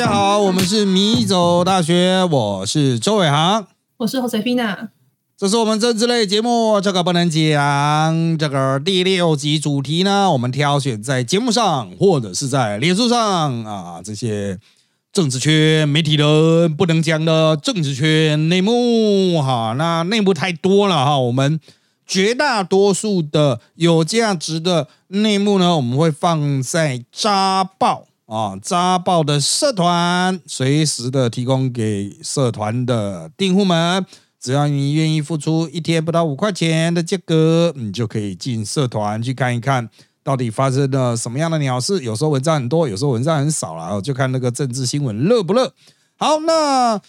家好，我们是米走大学，我是周伟航，我是 Josefina，这是我们政治类节目，这个不能讲。这个第六集主题呢，我们挑选在节目上或者是在脸书上啊，这些政治圈媒体人不能讲的政治圈内幕哈。那内幕太多了哈，我们绝大多数的有价值的内幕呢，我们会放在扎报。啊，扎爆的社团随时的提供给社团的订户们，只要你愿意付出一天不到五块钱的价格，你就可以进社团去看一看到底发生了什么样的鸟事。有时候文章很多，有时候文章很少了，就看那个政治新闻热不热。好，那。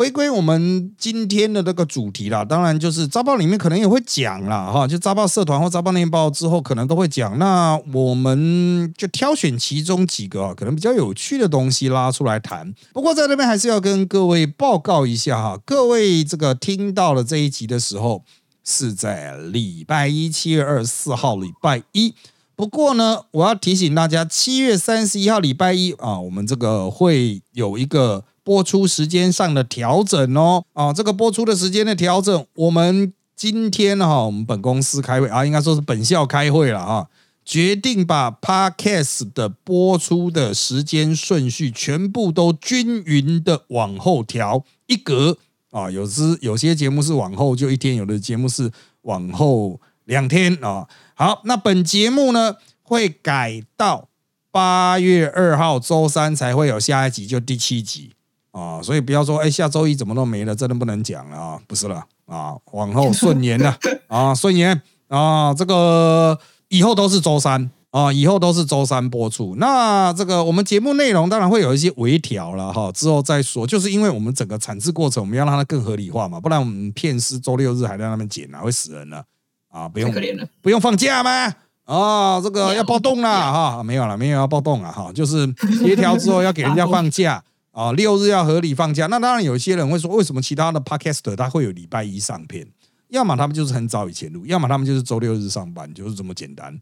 回归我们今天的这个主题啦，当然就是《招报》里面可能也会讲啦，哈，就《招报》社团或《招报》年报之后可能都会讲。那我们就挑选其中几个可能比较有趣的东西拉出来谈。不过在这边还是要跟各位报告一下哈，各位这个听到了这一集的时候是在礼拜一，七月二十四号礼拜一。不过呢，我要提醒大家，七月三十一号礼拜一啊，我们这个会有一个。播出时间上的调整哦，啊，这个播出的时间的调整，我们今天哈，我们本公司开会啊，应该说是本校开会了啊，决定把 Podcast 的播出的时间顺序全部都均匀的往后调一格啊，有时有些节目是往后就一天，有的节目是往后两天啊。好，那本节目呢会改到八月二号周三才会有下一集，就第七集。啊，所以不要说，哎，下周一怎么都没了，真的不能讲了啊，不是了啊，往后 顺延了啊，顺延啊，这个以后都是周三啊，以后都是周三播出。那这个我们节目内容当然会有一些微调了哈，之后再说。就是因为我们整个产制过程，我们要让它更合理化嘛，不然我们片师周六日还在那边剪啊，会死人了啊，不用不用放假吗？啊，这个要暴动了哈，没有了，没有要暴动了哈，就是协调之后要给人家放假。啊，六日要合理放假，那当然有些人会说，为什么其他的 Podcaster 他会有礼拜一上片？要么他们就是很早以前录，要么他们就是周六日上班，就是这么简单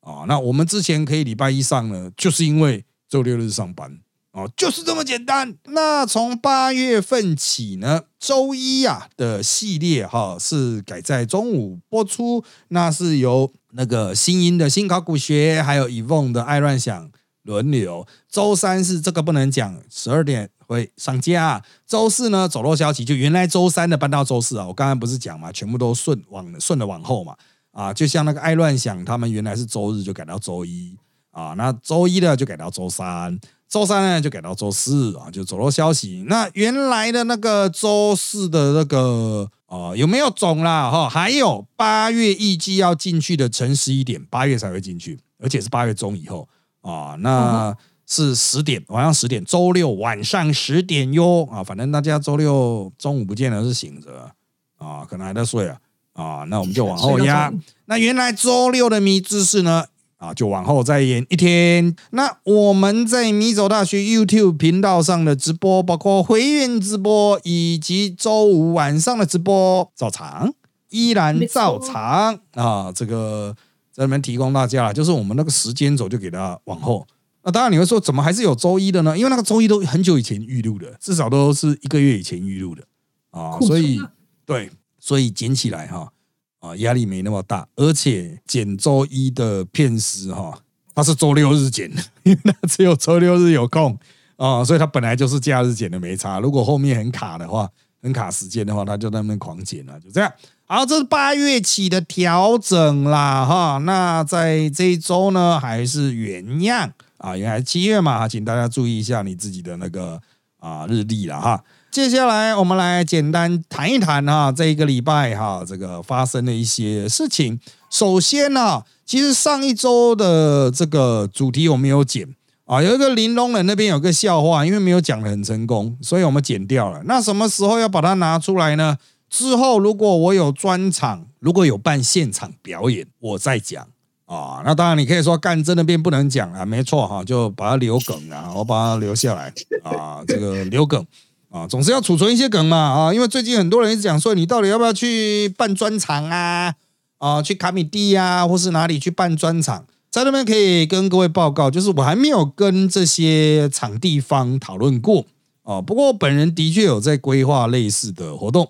啊。那我们之前可以礼拜一上呢，就是因为周六日上班啊，就是这么简单。那从八月份起呢，周一呀的系列哈是改在中午播出，那是由那个新音的新考古学，还有 Evon 的爱乱想。轮流，周三是这个不能讲，十二点会上架。周四呢，走漏消息，就原来周三的搬到周四啊。我刚刚不是讲嘛，全部都顺往顺的往后嘛。啊，就像那个爱乱想，他们原来是周日就改到周一啊，那周一的就改到周三，周三呢就改到周四啊，就走漏消息。那原来的那个周四的那个啊，有没有总啦？哈，还有八月预计要进去的，乘十一点，八月才会进去，而且是八月中以后。啊，那是十点，晚上十点，周六晚上十点哟。啊，反正大家周六中午不见得是醒着啊，可能还在睡啊。啊，那我们就往后压。那原来周六的迷知识呢？啊，就往后再延一天。那我们在米走大学 YouTube 频道上的直播，包括会员直播以及周五晚上的直播，照常依然照常啊，这个。在那边提供大家了，就是我们那个时间轴就给它往后。那当然你会说，怎么还是有周一的呢？因为那个周一都很久以前预录的，至少都是一个月以前预录的啊。所以对，所以捡起来哈啊压力没那么大，而且剪周一的片时哈，他是周六日剪的，因为只有周六日有空啊，所以他本来就是假日剪的没差。如果后面很卡的话，很卡时间的话，他就在那边狂剪了，就这样。好，这是八月起的调整啦，哈。那在这一周呢，还是原样啊，原来七月嘛，请大家注意一下你自己的那个啊日历了哈。接下来我们来简单谈一谈哈，这一个礼拜哈，这个发生的一些事情。首先呢，其实上一周的这个主题我没有剪啊，有一个玲珑人那边有个笑话，因为没有讲的很成功，所以我们剪掉了。那什么时候要把它拿出来呢？之后，如果我有专场，如果有办现场表演，我再讲啊。那当然，你可以说干真的便不能讲啊，没错哈，就把它留梗啊，我把它留下来啊，这个留梗啊，总是要储存一些梗嘛啊。因为最近很多人一直讲说，你到底要不要去办专场啊？啊，去卡米蒂呀，或是哪里去办专场在那边可以跟各位报告，就是我还没有跟这些场地方讨论过哦。不过本人的确有在规划类似的活动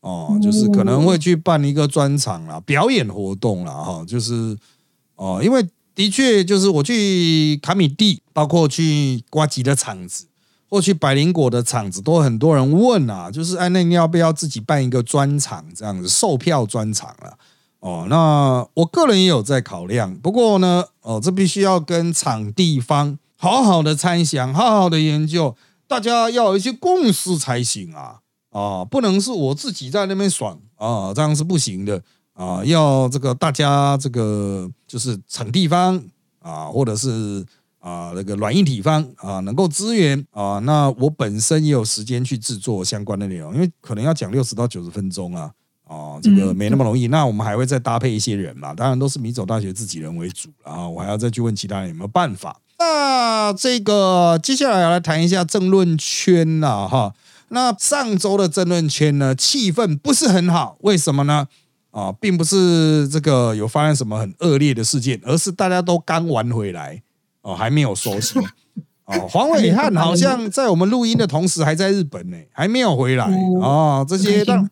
哦，就是可能会去办一个专场啦、表演活动啦，哈，就是哦，因为的确就是我去卡米蒂，包括去瓜吉的场子，或去百灵果的场子，都很多人问啊，就是哎，那你要不要自己办一个专场这样子，售票专场啊？哦，那我个人也有在考量，不过呢，哦，这必须要跟场地方好好的参详，好好的研究，大家要有一些共识才行啊，啊，不能是我自己在那边爽啊，这样是不行的啊，要这个大家这个就是场地方啊，或者是啊那个软硬体方啊，能够支援啊，那我本身也有时间去制作相关的内容，因为可能要讲六十到九十分钟啊。哦，这个没那么容易。那我们还会再搭配一些人嘛？当然都是米走大学自己人为主，然后我还要再去问其他人有没有办法。那这个接下来要来谈一下政论圈了哈。那上周的政论圈呢，气氛不是很好，为什么呢？啊，并不是这个有发生什么很恶劣的事件，而是大家都刚玩回来哦，还没有收心哦。黄伟汉好像在我们录音的同时还在日本呢，还没有回来哦。这些当。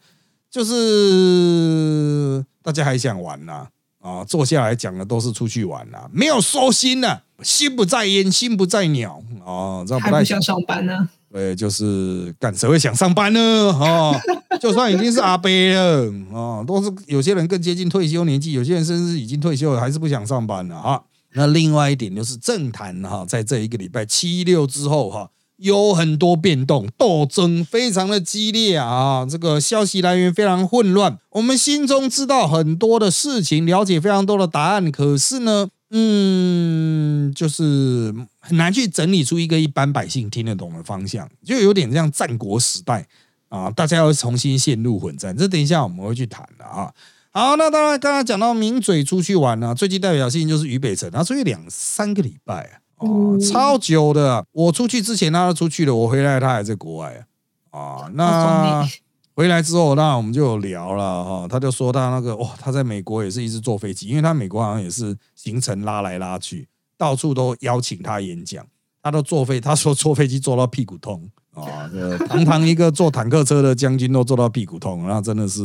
就是大家还想玩呐啊，坐下来讲的都是出去玩呐，没有收心呐，心不在焉，心不在鸟啊，这样不太想上班呢。对，就是干谁会想上班呢？哦，就算已经是阿伯了啊，都是有些人更接近退休年纪，有些人甚至已经退休了，还是不想上班了啊。那另外一点就是政坛哈，在这一个礼拜七六之后哈。有很多变动，斗争非常的激烈啊！这个消息来源非常混乱，我们心中知道很多的事情，了解非常多的答案，可是呢，嗯，就是很难去整理出一个一般百姓听得懂的方向，就有点像战国时代啊，大家要重新陷入混战。这等一下我们会去谈的啊。好，那当然刚刚讲到名嘴出去玩呢，最具代表性就是俞北辰，他出去两三个礼拜啊。哦，超久的！我出去之前他都出去了，我回来他还在国外啊。啊，那回来之后，那我们就有聊了哈。他就说他那个哇，他在美国也是一直坐飞机，因为他美国好像也是行程拉来拉去，到处都邀请他演讲，他都坐飞，他说坐飞机坐到屁股痛啊。堂堂一个坐坦克车的将军都坐到屁股痛，那真的是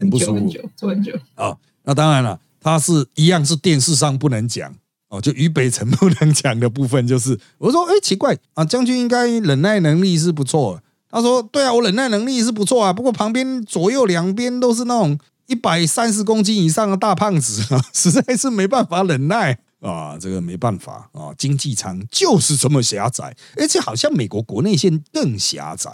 很不舒服，坐很久啊。那当然了，他是一样是电视上不能讲。哦，就渝北城不能讲的部分，就是我说，哎，奇怪啊，将军应该忍耐能力是不错。他说，对啊，我忍耐能力是不错啊，不过旁边左右两边都是那种一百三十公斤以上的大胖子啊，实在是没办法忍耐啊，这个没办法啊，经济舱就是这么狭窄，而且好像美国国内线更狭窄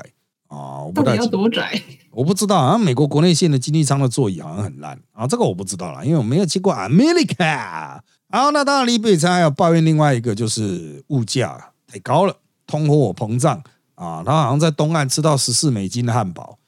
啊，我不知道要多窄，我不知道啊，美国国内线的经济舱的座椅好像很烂啊，这个我不知道了，因为我没有去过 America。好，那当然，李北辰还有抱怨另外一个，就是物价太高了，通货膨胀啊。他好像在东岸吃到十四美金的汉堡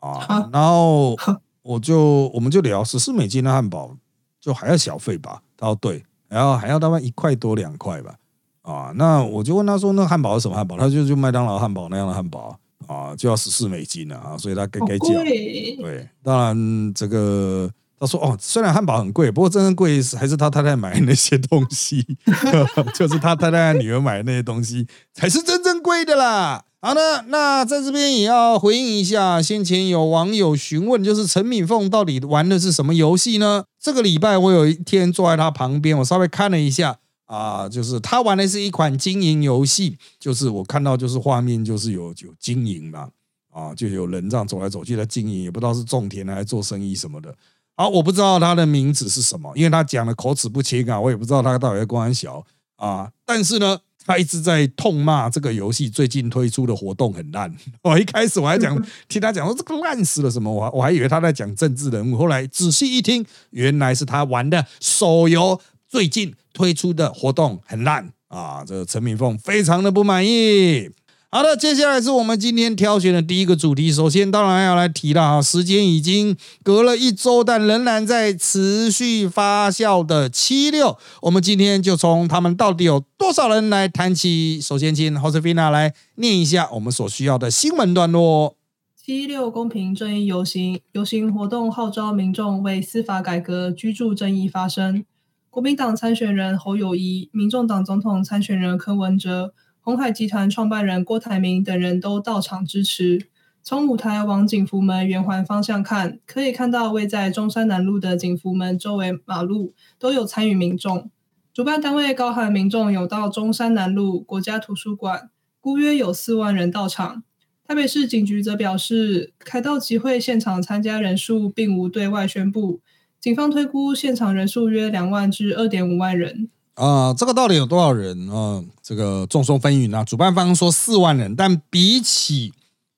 啊，然后我就我们就聊十四美金的汉堡就还要小费吧？他说对，然后还要大概一块多两块吧？啊，那我就问他说，那汉堡是什么汉堡？他就就麦当劳汉堡那样的汉堡啊，就要十四美金了啊，所以他该该叫对，当然这个。他说：“哦，虽然汉堡很贵，不过真正贵还是他太太买那些东西，就是他太太女儿买那些东西才是真正贵的啦。”好的，那在这边也要回应一下，先前有网友询问，就是陈敏凤到底玩的是什么游戏呢？这个礼拜我有一天坐在他旁边，我稍微看了一下啊，就是他玩的是一款经营游戏，就是我看到就是画面就是有有经营嘛，啊，就有人这样走来走去的经营，也不知道是种田还是做生意什么的。好，我不知道他的名字是什么，因为他讲的口齿不清啊，我也不知道他到底在关小啊。但是呢，他一直在痛骂这个游戏最近推出的活动很烂。我一开始我还讲 听他讲说这个烂死了什么，我我还以为他在讲政治人物。后来仔细一听，原来是他玩的手游最近推出的活动很烂啊。这个陈敏凤非常的不满意。好的，接下来是我们今天挑选的第一个主题。首先，当然要来提了啊，时间已经隔了一周，但仍然在持续发酵的七六。我们今天就从他们到底有多少人来谈起。首先，请 Josefina 来念一下我们所需要的新闻段落。七六公平正义游行，游行活动号召民众为司法改革、居住正义发声。国民党参选人侯友谊、民众党总统参选人柯文哲、鸿海集团创办人郭台铭等人都到场支持。从舞台往景福门圆环方向看，可以看到位在中山南路的景福门周围马路都有参与民众。主办单位高喊民众有到中山南路国家图书馆，估约有四万人到场。台北市警局则表示，凯道集会现场参加人数并无对外宣布，警方推估现场人数约两万至二点五万人。啊，这个到底有多少人啊？这个众说纷纭啊。主办方说四万人，但比起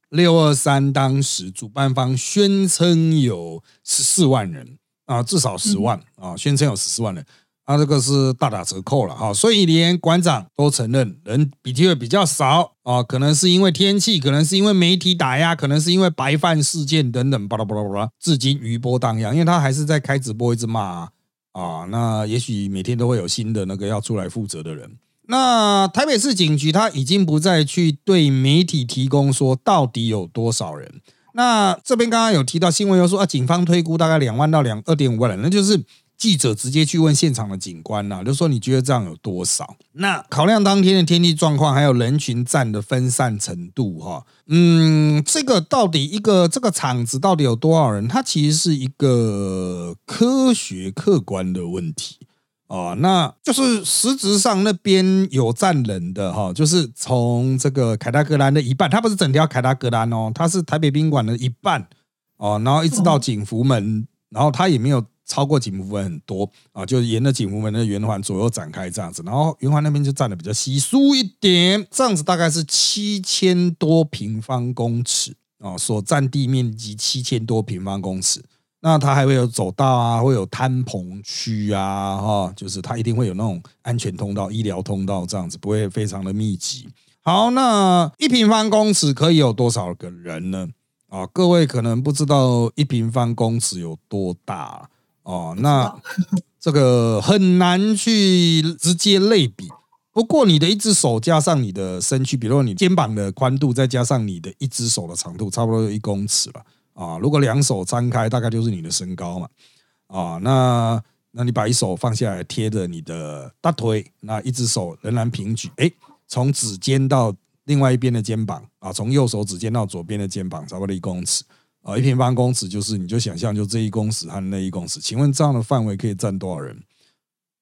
六二三当时主办方宣称有十四万人啊，至少十万啊，宣称有十四万人，啊，这个是大打折扣了哈。所以连馆长都承认人比机会比较少啊，可能是因为天气，可能是因为媒体打压，可能是因为白饭事件等等，巴拉巴拉巴拉，至今余波荡漾。因为他还是在开直播，一直骂啊，啊那也许每天都会有新的那个要出来负责的人。那台北市警局他已经不再去对媒体提供说到底有多少人。那这边刚刚有提到新闻又说啊，警方推估大概两万到两二点五万人，那就是记者直接去问现场的警官呐，就说你觉得这样有多少？那考量当天的天气状况，还有人群站的分散程度，哈，嗯，这个到底一个这个场子到底有多少人？它其实是一个科学客观的问题。哦，那就是实质上那边有站人的哈，就是从这个凯达格兰的一半，它不是整条凯达格兰哦，它是台北宾馆的一半哦，然后一直到景福门，然后它也没有超过景福门很多啊，就沿着景福门的圆环左右展开这样子，然后圆环那边就站的比较稀疏一点，这样子大概是七千多平方公尺啊，所占地面积七千多平方公尺。那它还会有走道啊，会有摊棚区啊，哈，就是它一定会有那种安全通道、医疗通道这样子，不会非常的密集。好，那一平方公尺可以有多少个人呢？啊，各位可能不知道一平方公尺有多大哦，那这个很难去直接类比。不过你的一只手加上你的身躯，比如说你肩膀的宽度，再加上你的一只手的长度，差不多有一公尺了。啊，如果两手张开，大概就是你的身高嘛。啊，那那你把一手放下来贴着你的大腿，那一只手仍然平举，哎，从指尖到另外一边的肩膀啊，从右手指尖到左边的肩膀，差不多一公尺啊，一平方公尺就是你就想象就这一公尺和那一公尺，请问这样的范围可以站多少人？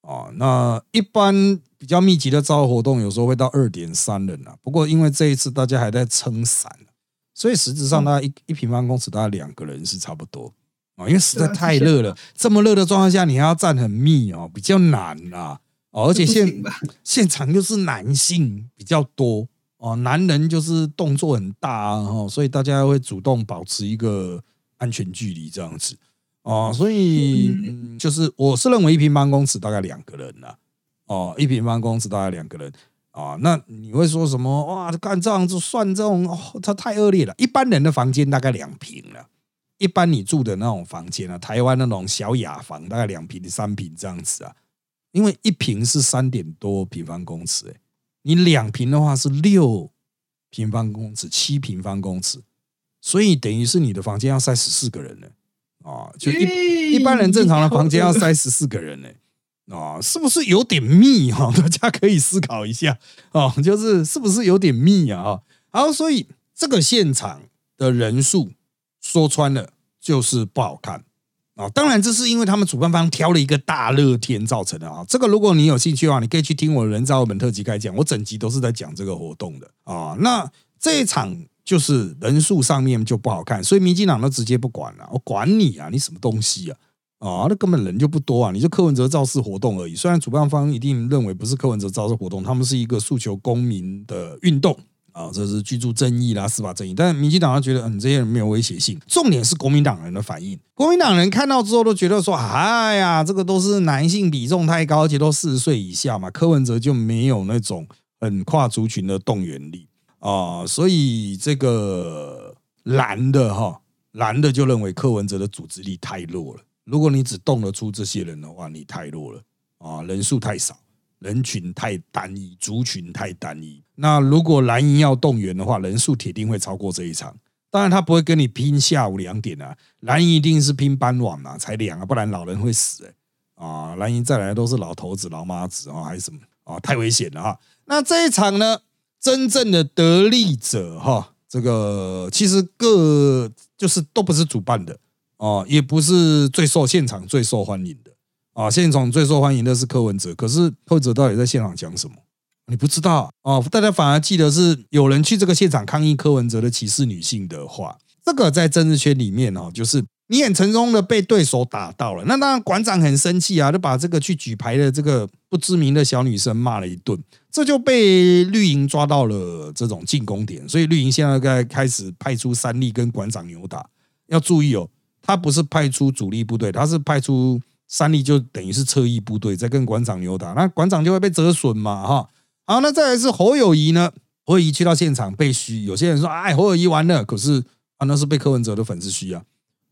啊，那一般比较密集的招活动有时候会到二点三人啊，不过因为这一次大家还在撑伞。所以实质上，大概一一平方公尺大概两个人是差不多啊，因为实在太热了。这么热的状况下，你还要站很密哦，比较难啊。而且现现场又是男性比较多哦，男人就是动作很大啊，所以大家会主动保持一个安全距离这样子哦。所以嗯，就是我是认为一平方公尺大概两个人呐，哦，一平方公尺大概两个人。啊，那你会说什么？哇，干这样子算这种，哦，它太恶劣了。一般人的房间大概两平了，一般你住的那种房间啊，台湾那种小雅房大概两平三平这样子啊，因为一平是三点多平方公尺，哎，你两平的话是六平方公尺，七平方公尺，所以等于是你的房间要塞十四个人呢，啊，就一一般人正常的房间要塞十四个人呢。啊，是不是有点密哈？大家可以思考一下啊，就是是不是有点密啊？好，所以这个现场的人数说穿了就是不好看啊。当然，这是因为他们主办方挑了一个大热天造成的啊。这个如果你有兴趣的话，你可以去听我人造本特辑开讲，我整集都是在讲这个活动的啊。那这一场就是人数上面就不好看，所以民进党都直接不管了，我管你啊，你什么东西啊？啊，那根本人就不多啊！你就柯文哲造势活动而已。虽然主办方一定认为不是柯文哲造势活动，他们是一个诉求公民的运动啊，这是居住正义啦、司法正义。但民进党他觉得，嗯，这些人没有威胁性。重点是国民党人的反应，国民党人看到之后都觉得说，哎呀，这个都是男性比重太高，而且都四十岁以下嘛，柯文哲就没有那种很跨族群的动员力啊，所以这个蓝的哈，蓝的就认为柯文哲的组织力太弱了。如果你只动得出这些人的话，你太弱了啊！人数太少，人群太单一，族群太单一。那如果蓝营要动员的话，人数铁定会超过这一场。当然，他不会跟你拼下午两点啊，蓝营一定是拼傍晚嘛，才两啊，不然老人会死啊，蓝营再来都是老头子、老妈子啊，还是什么啊，太危险了哈。那这一场呢，真正的得利者哈，这个其实各就是都不是主办的啊，也不是最受现场最受欢迎的啊。现场最受欢迎的是柯文哲，可是柯文哲到底在现场讲什么？你不知道哦，大家反而记得是有人去这个现场抗议柯文哲的歧视女性的话，这个在政治圈里面哦，就是你很成功的被对手打到了，那当然馆长很生气啊，就把这个去举牌的这个不知名的小女生骂了一顿，这就被绿营抓到了这种进攻点，所以绿营现在在开始派出三力跟馆长扭打，要注意哦，他不是派出主力部队，他是派出三立，就等于是侧翼部队在跟馆长扭打，那馆长就会被折损嘛，哈。好，那再来是侯友谊呢？侯友谊去到现场被嘘，有些人说：“哎，侯友谊完了。”可是啊，那是被柯文哲的粉丝嘘啊，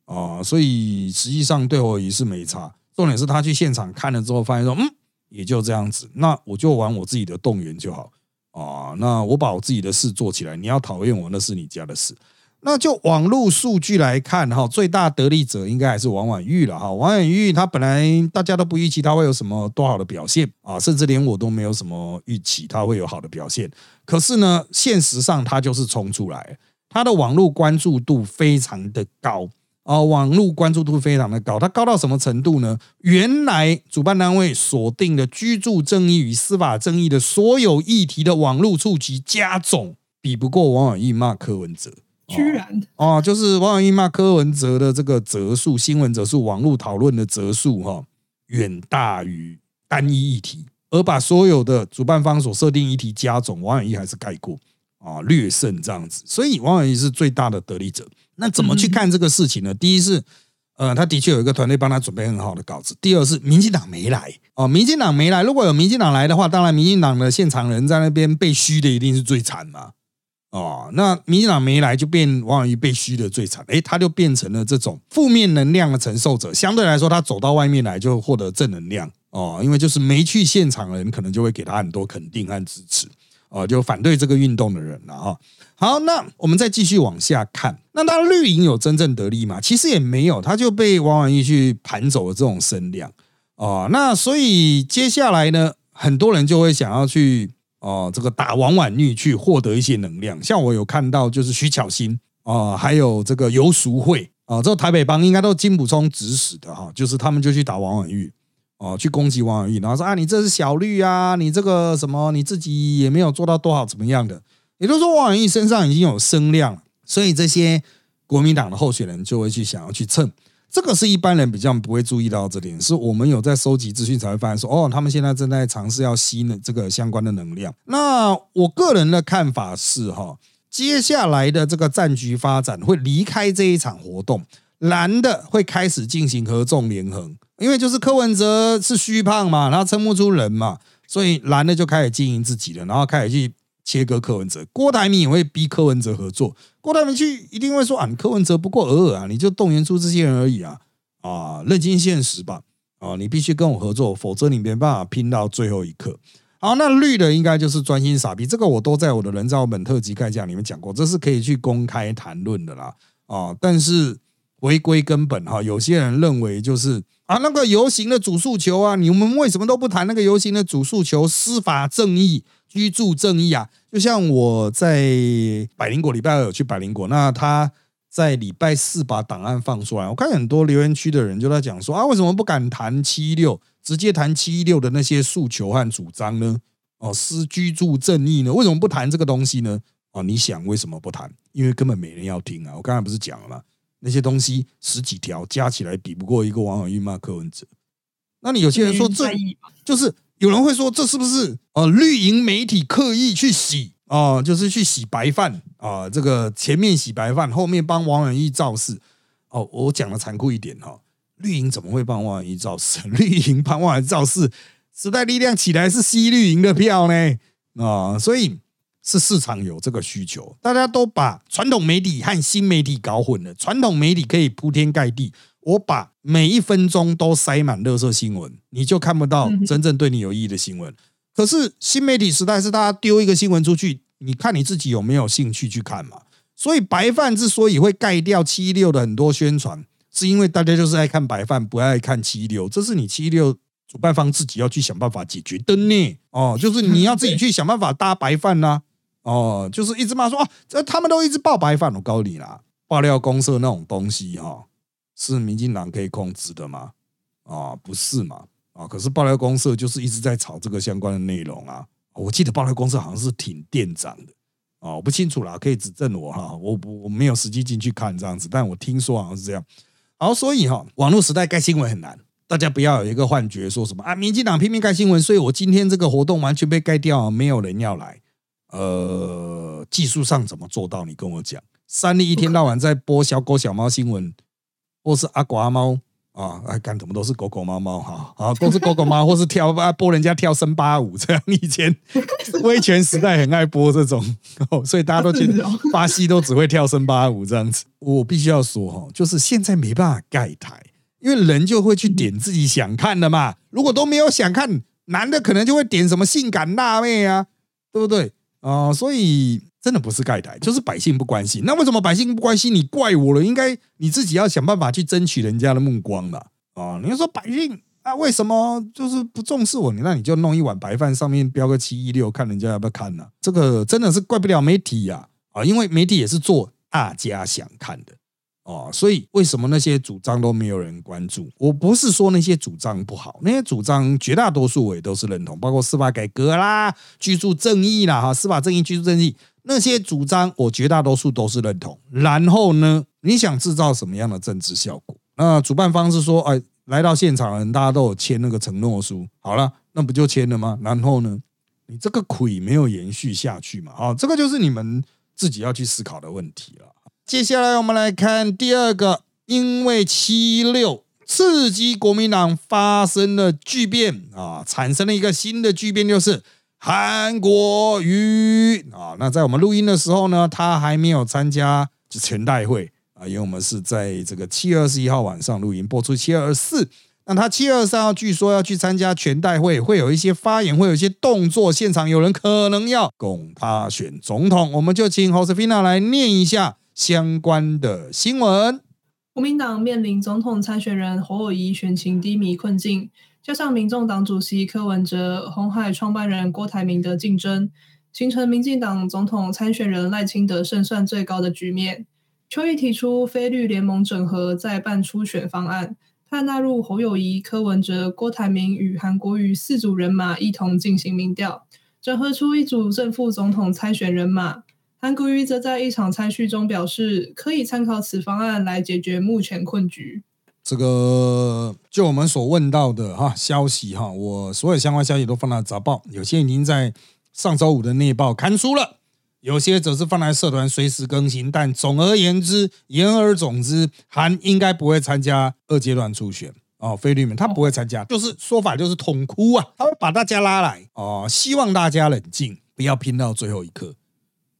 啊，所以实际上对侯友谊是没差。重点是他去现场看了之后，发现说：“嗯，也就这样子。”那我就玩我自己的动员就好啊。那我把我自己的事做起来，你要讨厌我，那是你家的事。那就网络数据来看哈，最大得利者应该还是王婉玉了哈。王婉玉她本来大家都不预期她会有什么多好的表现啊，甚至连我都没有什么预期她会有好的表现。可是呢，现实上她就是冲出来，她的网络关注度非常的高啊，网络关注度非常的高。它高到什么程度呢？原来主办单位锁定的居住正义与司法正义的所有议题的网络触及加总，比不过王婉玉骂柯文哲。居然哦，就是王永义骂柯文哲的这个折数，新闻折数，网络讨论的折数哈，远大于单一议题，而把所有的主办方所设定议题加总，王永义还是盖过啊，略胜这样子，所以王永义是最大的得利者。那怎么去看这个事情呢？第一是，呃，他的确有一个团队帮他准备很好的稿子；第二是，民进党没来哦，民进党没来。如果有民进党来的话，当然民进党的现场人在那边被虚的一定是最惨嘛。哦，那民进党没来，就变王婉瑜被虚的最惨，哎，他就变成了这种负面能量的承受者。相对来说，他走到外面来就获得正能量哦，因为就是没去现场的人，可能就会给他很多肯定和支持哦，就反对这个运动的人了哈。好，那我们再继续往下看，那他绿营有真正得利吗？其实也没有，他就被王婉玉去盘走了这种声量哦。那所以接下来呢，很多人就会想要去。哦，这个打王婉玉去获得一些能量，像我有看到就是徐巧芯啊，还有这个游淑慧啊，这台北帮应该都金补充指使的哈，就是他们就去打王婉玉哦，去攻击王婉玉，然后说啊，你这是小绿啊，你这个什么你自己也没有做到多好怎么样的，也就是说王婉玉身上已经有声量，所以这些国民党的候选人就会去想要去蹭。这个是一般人比较不会注意到这点，是我们有在收集资讯才会发现说，哦，他们现在正在尝试要吸呢这个相关的能量。那我个人的看法是，哈，接下来的这个战局发展会离开这一场活动，蓝的会开始进行合纵连横，因为就是柯文哲是虚胖嘛，然后撑不出人嘛，所以蓝的就开始经营自己了，然后开始去。切割柯文哲，郭台铭也会逼柯文哲合作。郭台铭去一定会说：“啊，柯文哲不过尔尔啊，你就动员出这些人而已啊，啊，认清现实吧，啊，你必须跟我合作，否则你没办法拼到最后一刻。”好，那绿的应该就是专心傻逼，这个我都在我的人造本特辑概讲里面讲过，这是可以去公开谈论的啦，啊，但是回归根本哈，有些人认为就是啊，那个游行的主诉求啊，你们为什么都不谈那个游行的主诉求？司法正义。居住正义啊，就像我在百灵果礼拜二有去百灵果，那他在礼拜四把档案放出来，我看很多留言区的人就在讲说啊，为什么不敢谈七一六，直接谈七一六的那些诉求和主张呢？哦，私居住正义呢？为什么不谈这个东西呢？哦，你想为什么不谈？因为根本没人要听啊！我刚才不是讲了吗？那些东西十几条加起来比不过一个网友欲骂柯文哲。那你有些人说这就是。有人会说，这是不是呃绿营媒体刻意去洗啊？就是去洗白饭啊？这个前面洗白饭，后面帮王婉玉造势哦。我讲的残酷一点哈，绿营怎么会帮王婉玉造势？绿营帮王婉玉造势，时代力量起来是吸绿营的票呢啊？所以是市场有这个需求，大家都把传统媒体和新媒体搞混了。传统媒体可以铺天盖地。我把每一分钟都塞满乐色新闻，你就看不到真正对你有意义的新闻。可是新媒体时代是大家丢一个新闻出去，你看你自己有没有兴趣去看嘛？所以白饭之所以会盖掉七六的很多宣传，是因为大家就是爱看白饭，不爱看七六，这是你七六主办方自己要去想办法解决的呢。哦，就是你要自己去想办法搭白饭呐。哦，就是一直骂说啊，这他们都一直爆白饭，我告诉你啦，爆料公社那种东西哈，是民进党可以控制的吗？啊，不是嘛？啊，可是爆料公社就是一直在炒这个相关的内容啊。我记得爆料公社好像是挺店长的。啊，我不清楚啦，可以指正我哈，我不我没有实际进去看这样子，但我听说好像是这样。好，所以哈，网络时代盖新闻很难，大家不要有一个幻觉，说什么啊，民进党拼命盖新闻，所以我今天这个活动完全被盖掉，没有人要来。呃，技术上怎么做到？你跟我讲。三立一天到晚在播小狗小猫新闻，或是阿狗阿猫。啊，哎，干什么都是狗狗猫猫哈，啊，都是狗狗猫，或是跳啊播人家跳森巴舞这样。以前 威权时代很爱播这种，所以大家都觉得巴西都只会跳森巴舞这样子。我必须要说哈，就是现在没办法盖台，因为人就会去点自己想看的嘛。如果都没有想看，男的可能就会点什么性感辣妹啊，对不对啊？所以。真的不是盖台，就是百姓不关心。那为什么百姓不关心？你怪我了？应该你自己要想办法去争取人家的目光了啊！你要说百姓啊，为什么就是不重视我？那你就弄一碗白饭，上面标个七一六，看人家要不要看呢？这个真的是怪不了媒体呀啊！因为媒体也是做大家想看的哦，所以为什么那些主张都没有人关注？我不是说那些主张不好，那些主张绝大多数我也都是认同，包括司法改革啦、居住正义啦、哈司法正义、居住正义。那些主张，我绝大多数都是认同。然后呢，你想制造什么样的政治效果？那主办方是说，哎，来到现场的人，大家都有签那个承诺书，好了，那不就签了吗？然后呢，你这个亏没有延续下去嘛？啊，这个就是你们自己要去思考的问题了。接下来我们来看第二个，因为七六刺激国民党发生了巨变啊，产生了一个新的巨变，就是。韩国瑜啊，那在我们录音的时候呢，他还没有参加就全代会啊，因为我们是在这个七月二十一号晚上录音，播出七月二十四。那他七月二十三号据说要去参加全代会，会有一些发言，会有一些动作，现场有人可能要供他选总统，我们就请 Josefina 来念一下相关的新闻。国民党面临总统参选人侯友谊选情低迷困境。加上民众党主席柯文哲、红海创办人郭台铭的竞争，形成民进党总统参选人赖清德胜算最高的局面。邱毅提出非绿联盟整合再办初选方案，他纳入侯友谊、柯文哲、郭台铭与韩国瑜四组人马一同进行民调，整合出一组正副总统参选人马。韩国瑜则在一场参叙中表示，可以参考此方案来解决目前困局。这个就我们所问到的哈消息哈，我所有相关消息都放在早报，有些已经在上周五的内报刊出了，有些则是放在社团随时更新。但总而言之，言而总之，韩应该不会参加二阶段初选哦，菲律宾他不会参加，就是说法就是捅哭啊，他会把大家拉来哦，希望大家冷静，不要拼到最后一刻。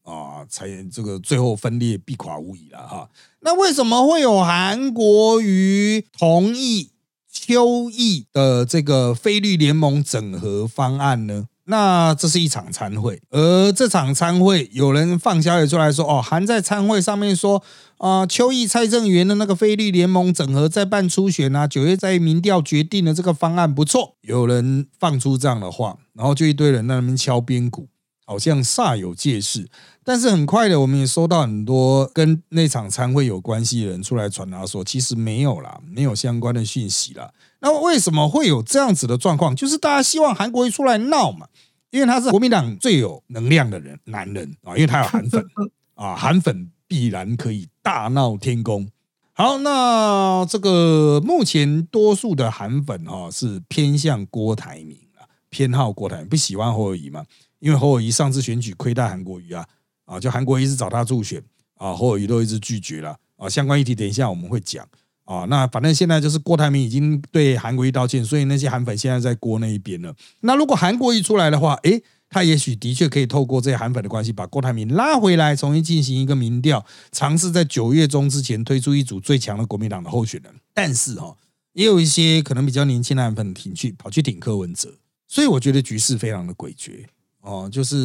啊，才这个最后分裂必垮无疑了哈。那为什么会有韩国瑜同意邱毅的这个菲律联盟整合方案呢？那这是一场参会，而这场参会有人放消息出来说，哦，韩在参会上面说，啊，邱毅、蔡正元的那个菲律联盟整合在办初选啊，九月在民调决定的这个方案不错，有人放出这样的话，然后就一堆人在那边敲边鼓。好像煞有介事，但是很快的，我们也收到很多跟那场参会有关系的人出来传达说，其实没有啦，没有相关的讯息啦。那为什么会有这样子的状况？就是大家希望韩国瑜出来闹嘛，因为他是国民党最有能量的人，男人啊，因为他有韩粉 啊，韩粉必然可以大闹天宫。好，那这个目前多数的韩粉啊是偏向郭台铭啊，偏好郭台铭，不喜欢侯友谊嘛。因为侯友谊上次选举亏待韩国瑜啊，啊，就韩国一直找他助选啊，侯友谊都一直拒绝了啊。相关议题等一下我们会讲啊。那反正现在就是郭台铭已经对韩国瑜道歉，所以那些韩粉现在在郭那一边了。那如果韩国瑜出来的话，诶，他也许的确可以透过这些韩粉的关系，把郭台铭拉回来，重新进行一个民调，尝试在九月中之前推出一组最强的国民党的候选人。但是哈，也有一些可能比较年轻的韩粉挺去跑去挺柯文哲，所以我觉得局势非常的诡谲。哦，就是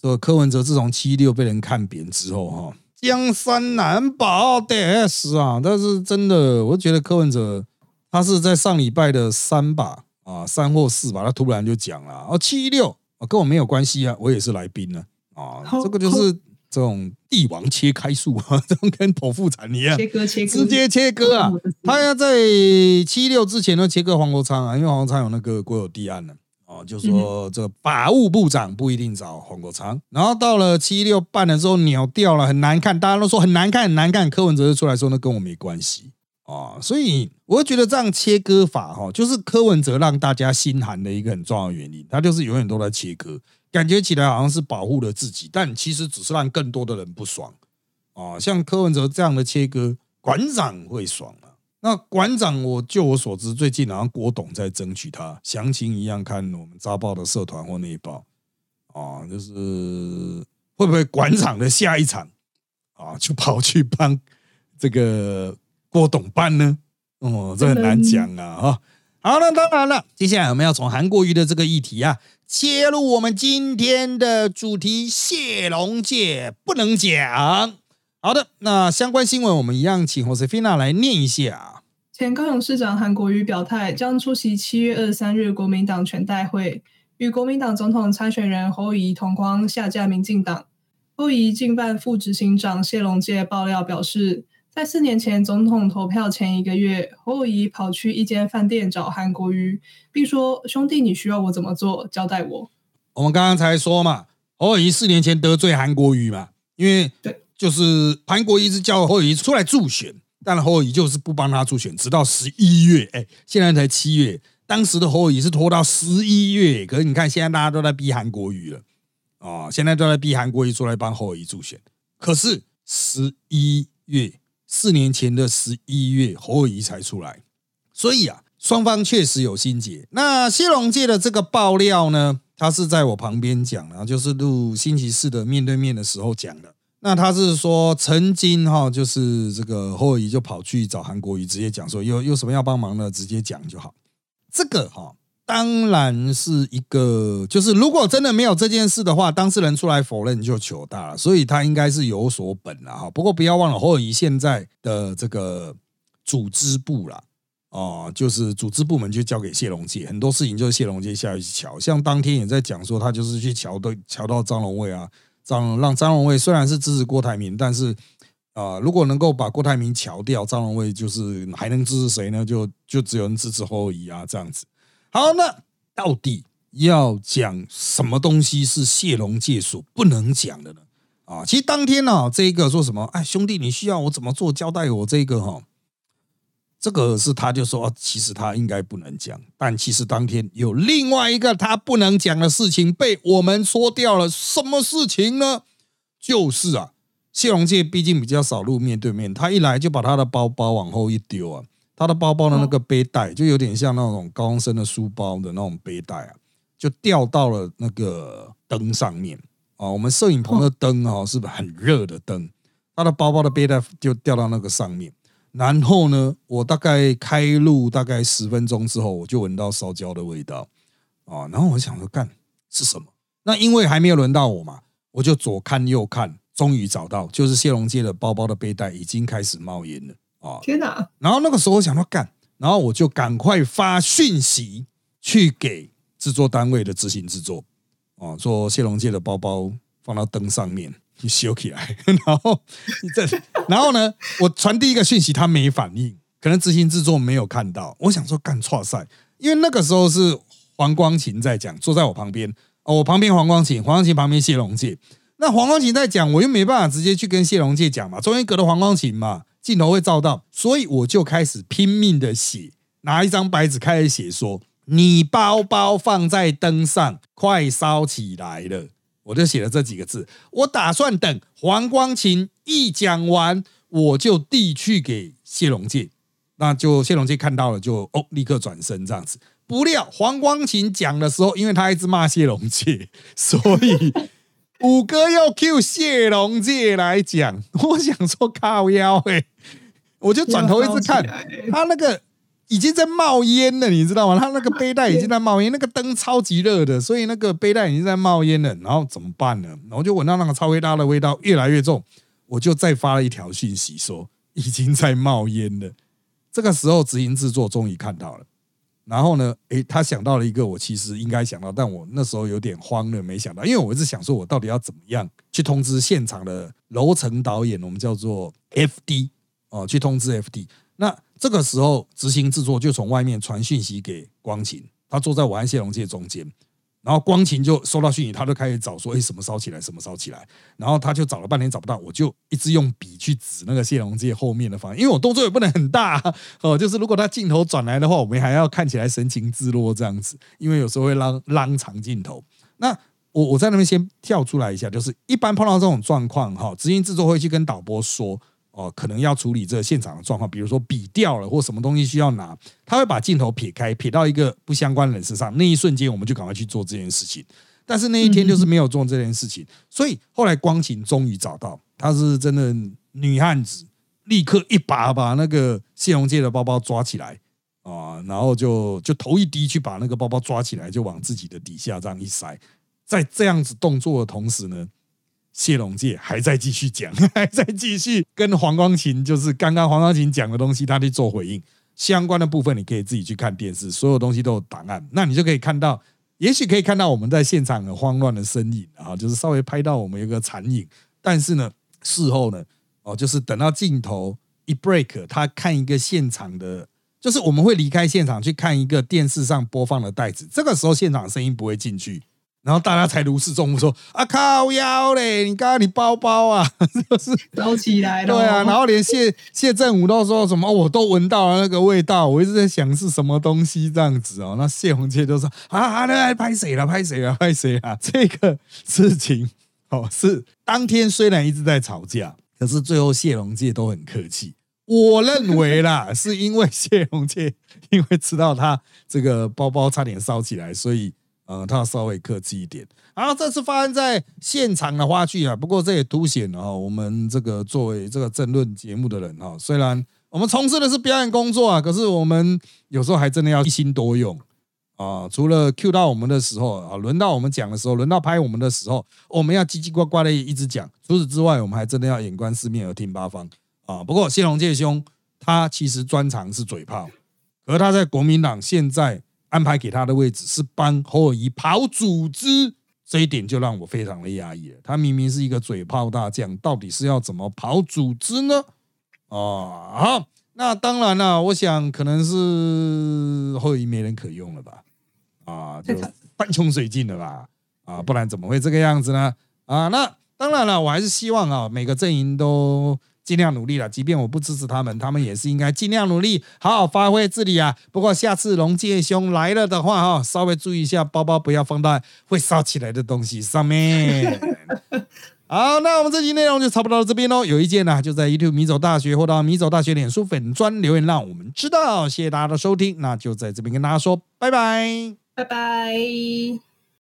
这个柯文哲自从七六被人看扁之后，哈，江山难保的是啊，但是真的，我觉得柯文哲他是在上礼拜的三吧啊，三或四吧，他突然就讲了哦，七六啊，跟我没有关系啊，我也是来宾呢啊，这个就是这种帝王切开术啊，这种跟剖腹产一样，切割切割，直接切割啊！他要在七六之前呢切割黄国昌啊，因为黄国昌有那个国有地案呢。哦，就说这个法务部长不一定找黄国昌，然后到了七六办的时候鸟掉了，很难看，大家都说很难看很难看，柯文哲就出来说那跟我没关系。啊，所以我觉得这样切割法哈，就是柯文哲让大家心寒的一个很重要的原因，他就是永远都在切割，感觉起来好像是保护了自己，但其实只是让更多的人不爽。啊，像柯文哲这样的切割，馆长会爽。那馆长，我就我所知，最近好像郭董在争取他，详情一样看我们扎报的社团或内报啊，就是会不会馆长的下一场啊，就跑去帮这个郭董办呢？哦，这很难讲啊！哈，好那，当然了，接下来我们要从韩国瑜的这个议题啊，切入我们今天的主题，谢龙介不能讲。好的，那相关新闻我们一样请 Josefina 来念一下。前高雄市长韩国瑜表态，将出席七月二十三日国民党全代会，与国民党总统参选人侯友宜同框下架民进党。侯友宜近办副执行长谢龙介爆料表示，在四年前总统投票前一个月，侯友宜跑去一间饭店找韩国瑜，并说：“兄弟，你需要我怎么做？交代我。”我们刚刚才说嘛，侯友宜四年前得罪韩国瑜嘛，因为对，就是韩国瑜是叫侯友谊出来助选。但侯友谊就是不帮他助选，直到十一月，哎，现在才七月，当时的侯友谊是拖到十一月，可是你看现在大家都在逼韩国瑜了，啊，现在都在逼韩国瑜出来帮侯友谊助选，可是十一月四年前的十一月，侯友谊才出来，所以啊，双方确实有心结。那谢龙介的这个爆料呢，他是在我旁边讲，然后就是录星期四的面对面的时候讲的。那他是说，曾经哈，就是这个后裔就跑去找韩国瑜，直接讲说有有什么要帮忙的，直接讲就好。这个哈，当然是一个，就是如果真的没有这件事的话，当事人出来否认就糗大了，所以他应该是有所本了哈。不过不要忘了，后裔现在的这个组织部啦，哦，就是组织部门就交给谢龙介，很多事情就是谢龙介下去瞧。像当天也在讲说，他就是去瞧到瞧到张荣卫啊。张让张荣卫虽然是支持郭台铭，但是啊，如果能够把郭台铭撬掉，张荣卫就是还能支持谁呢？就就只有人支持侯友宜啊，这样子。好，那到底要讲什么东西是谢龙介所不能讲的呢？啊，其实当天呢，这一个说什么？哎，兄弟，你需要我怎么做？交代我这个哈。这个是他就说，其实他应该不能讲，但其实当天有另外一个他不能讲的事情被我们说掉了。什么事情呢？就是啊，谢龙介毕竟比较少露面对面，他一来就把他的包包往后一丢啊，他的包包的那个背带就有点像那种高中生的书包的那种背带啊，就掉到了那个灯上面啊。我们摄影棚的灯啊，是不是很热的灯？他的包包的背带就掉到那个上面。然后呢，我大概开路大概十分钟之后，我就闻到烧焦的味道啊。然后我想说，干是什么？那因为还没有轮到我嘛，我就左看右看，终于找到，就是谢龙介的包包的背带已经开始冒烟了啊！天哪！然后那个时候我想到干，然后我就赶快发讯息去给制作单位的执行制作啊，说谢龙介的包包放到灯上面。你修起来，然后你这，然后呢？我传递一个讯息，他没反应，可能执行制作没有看到。我想说干错赛，因为那个时候是黄光琴在讲，坐在我旁边哦，我旁边黄光琴，黄光琴旁边谢龙介。那黄光琴在讲，我又没办法直接去跟谢龙介讲嘛，中间隔的黄光琴嘛，镜头会照到，所以我就开始拼命的写，拿一张白纸开始写，说你包包放在灯上，快烧起来了。我就写了这几个字，我打算等黄光琴一讲完，我就递去给谢龙介，那就谢龙介看到了，就哦立刻转身这样子。不料黄光琴讲的时候，因为他一直骂谢龙介，所以五哥又 Q 谢龙介来讲。我想说靠腰哎，我就转头一直看他那个。已经在冒烟了，你知道吗？他那个背带已经在冒烟，那个灯超级热的，所以那个背带已经在冒烟了。然后怎么办呢？然后就闻到那个超微大的味道越来越重。我就再发了一条讯息说已经在冒烟了。这个时候执行制作终于看到了，然后呢，诶，他想到了一个我其实应该想到，但我那时候有点慌了，没想到，因为我一直想说我到底要怎么样去通知现场的楼层导演，我们叫做 FD 哦，去通知 FD。那这个时候执行制作就从外面传讯息给光晴，他坐在我和谢龙介中间。然后光晴就收到讯息，他就开始找说：“哎，什么烧起来？什么烧起来？”然后他就找了半天找不到，我就一直用笔去指那个谢龙介后面的方向，因为我动作也不能很大哦。就是如果他镜头转来的话，我们还要看起来神情自若这样子，因为有时候会拉拉长镜头。那我我在那边先跳出来一下，就是一般碰到这种状况哈，执行制作会去跟导播说。哦，可能要处理这个现场的状况，比如说笔掉了或什么东西需要拿，他会把镜头撇开，撇到一个不相关人身上，那一瞬间我们就赶快去做这件事情。但是那一天就是没有做这件事情，所以后来光晴终于找到，她是真的女汉子，立刻一把把那个谢荣介的包包抓起来啊，然后就就头一低去把那个包包抓起来，就往自己的底下这样一塞，在这样子动作的同时呢。谢龙介还在继续讲，还在继续跟黄光琴，就是刚刚黄光琴讲的东西，他去做回应。相关的部分你可以自己去看电视，所有东西都有档案，那你就可以看到，也许可以看到我们在现场很慌乱的身影啊，就是稍微拍到我们有个残影。但是呢，事后呢，哦，就是等到镜头一 break，他看一个现场的，就是我们会离开现场去看一个电视上播放的袋子，这个时候现场声音不会进去。然后大家才如释重负，说：“啊靠腰嘞！你刚刚你包包啊，就是收起来了。”对啊，然后连谢 谢振武都说什么，我都闻到了那个味道。我一直在想是什么东西这样子哦。那谢红介就说：“啊啊，那拍谁了？拍谁了？拍谁啊？”这个事情哦，是当天虽然一直在吵架，可是最后谢龙介都很客气。我认为啦，是因为谢龙介因为知道他这个包包差点烧起来，所以。呃，他稍微客气一点。然后这次发生在现场的花絮啊，不过这也凸显了我们这个作为这个政论节目的人哈，虽然我们从事的是表演工作啊，可是我们有时候还真的要一心多用啊。除了 Q 到我们的时候啊，轮到我们讲的时候，轮到拍我们的时候，我们要叽叽呱呱的一直讲。除此之外，我们还真的要眼观四面，耳听八方啊。不过谢龙介兄他其实专长是嘴炮，而他在国民党现在。安排给他的位置是帮侯友谊跑组织，这一点就让我非常的压抑了。他明明是一个嘴炮大将，到底是要怎么跑组织呢？哦，好，那当然了，我想可能是侯友谊没人可用了吧？啊，就山穷水尽了吧？啊，不然怎么会这个样子呢？啊，那当然了，我还是希望啊，每个阵营都。尽量努力了，即便我不支持他们，他们也是应该尽量努力，好好发挥自己啊。不过下次龙介兄来了的话，哈，稍微注意一下，包包不要放在会烧起来的东西上面。好，那我们这期内容就差不多到这边喽。有意见呢，就在 YouTube 米走大学或到米走大学脸书粉专留言，让我们知道。谢谢大家的收听，那就在这边跟大家说拜拜，拜拜。